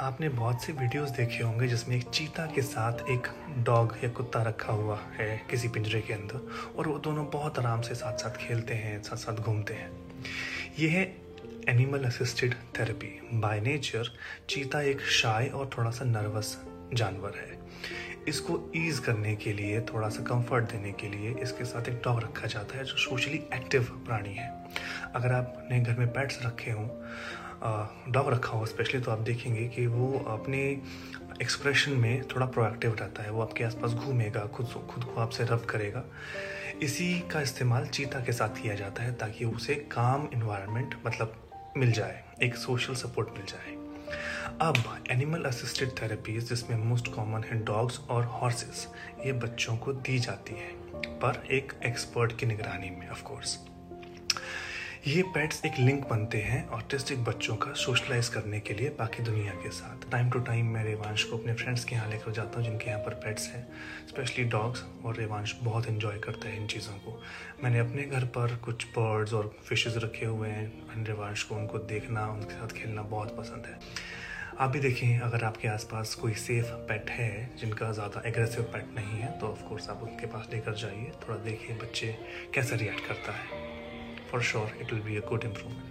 आपने बहुत से वीडियोस देखे होंगे जिसमें एक चीता के साथ एक डॉग या कुत्ता रखा हुआ है किसी पिंजरे के अंदर, और वो दोनों बहुत आराम से साथ साथ खेलते हैं साथ साथ घूमते हैं। ये है animal assisted therapy by nature cheetah एक शाय और थोड़ा सा नर्वस जानवर है। इसको ईज करने के लिए, थोड़ा सा कंफर्ट देने के लिए इसके साथ एक डॉग रखा जाता है जो सोशली एक्टिव प्राणी है। अगर आपने घर में पेट्स रखे हों डॉग रखा हो स्पेशली तो आप देखेंगे कि वो अपने एक्सप्रेशन में थोड़ा प्रोएक्टिव रहता है। वो आपके आसपास घूमेगा, खुद खुद को आपसे रब करेगा। इसी का इस्तेमाल चीता के साथ किया जाता है ताकि उसे काम इन्वायरमेंट मतलब मिल जाए, एक सोशल सपोर्ट मिल जाए। अब एनिमल असिस्टेड थेरेपीज जिसमें मोस्ट कॉमन है डॉग्स और हॉर्सेस ये बच्चों को दी जाती है, पर एक एक्सपर्ट की निगरानी में ऑफ़ कोर्स ये पेट्स एक लिंक बनते हैं ऑटिस्टिक बच्चों का सोशलाइज करने के लिए बाकी दुनिया के साथ। टाइम टू टाइम मैं रेवांश को अपने फ्रेंड्स के यहाँ लेकर जाता हूँ जिनके यहाँ पर पेट्स हैं स्पेशली डॉग्स और रेवांश बहुत इन्जॉय करता है इन चीज़ों को। मैंने अपने घर पर कुछ बर्ड्स और फिशेज रखे हुए हैं एंड रेवांश को उनको देखना, उनके साथ खेलना बहुत पसंद है। आप भी देखें, अगर आपके आसपास कोई सेफ़ पेट है जिनका ज़्यादा एग्रेसिव पेट नहीं है तो ऑफकोर्स आप उनके पास लेकर जाइए, थोड़ा देखें बच्चे कैसे रिएक्ट करता है। For sure it will be a good improvement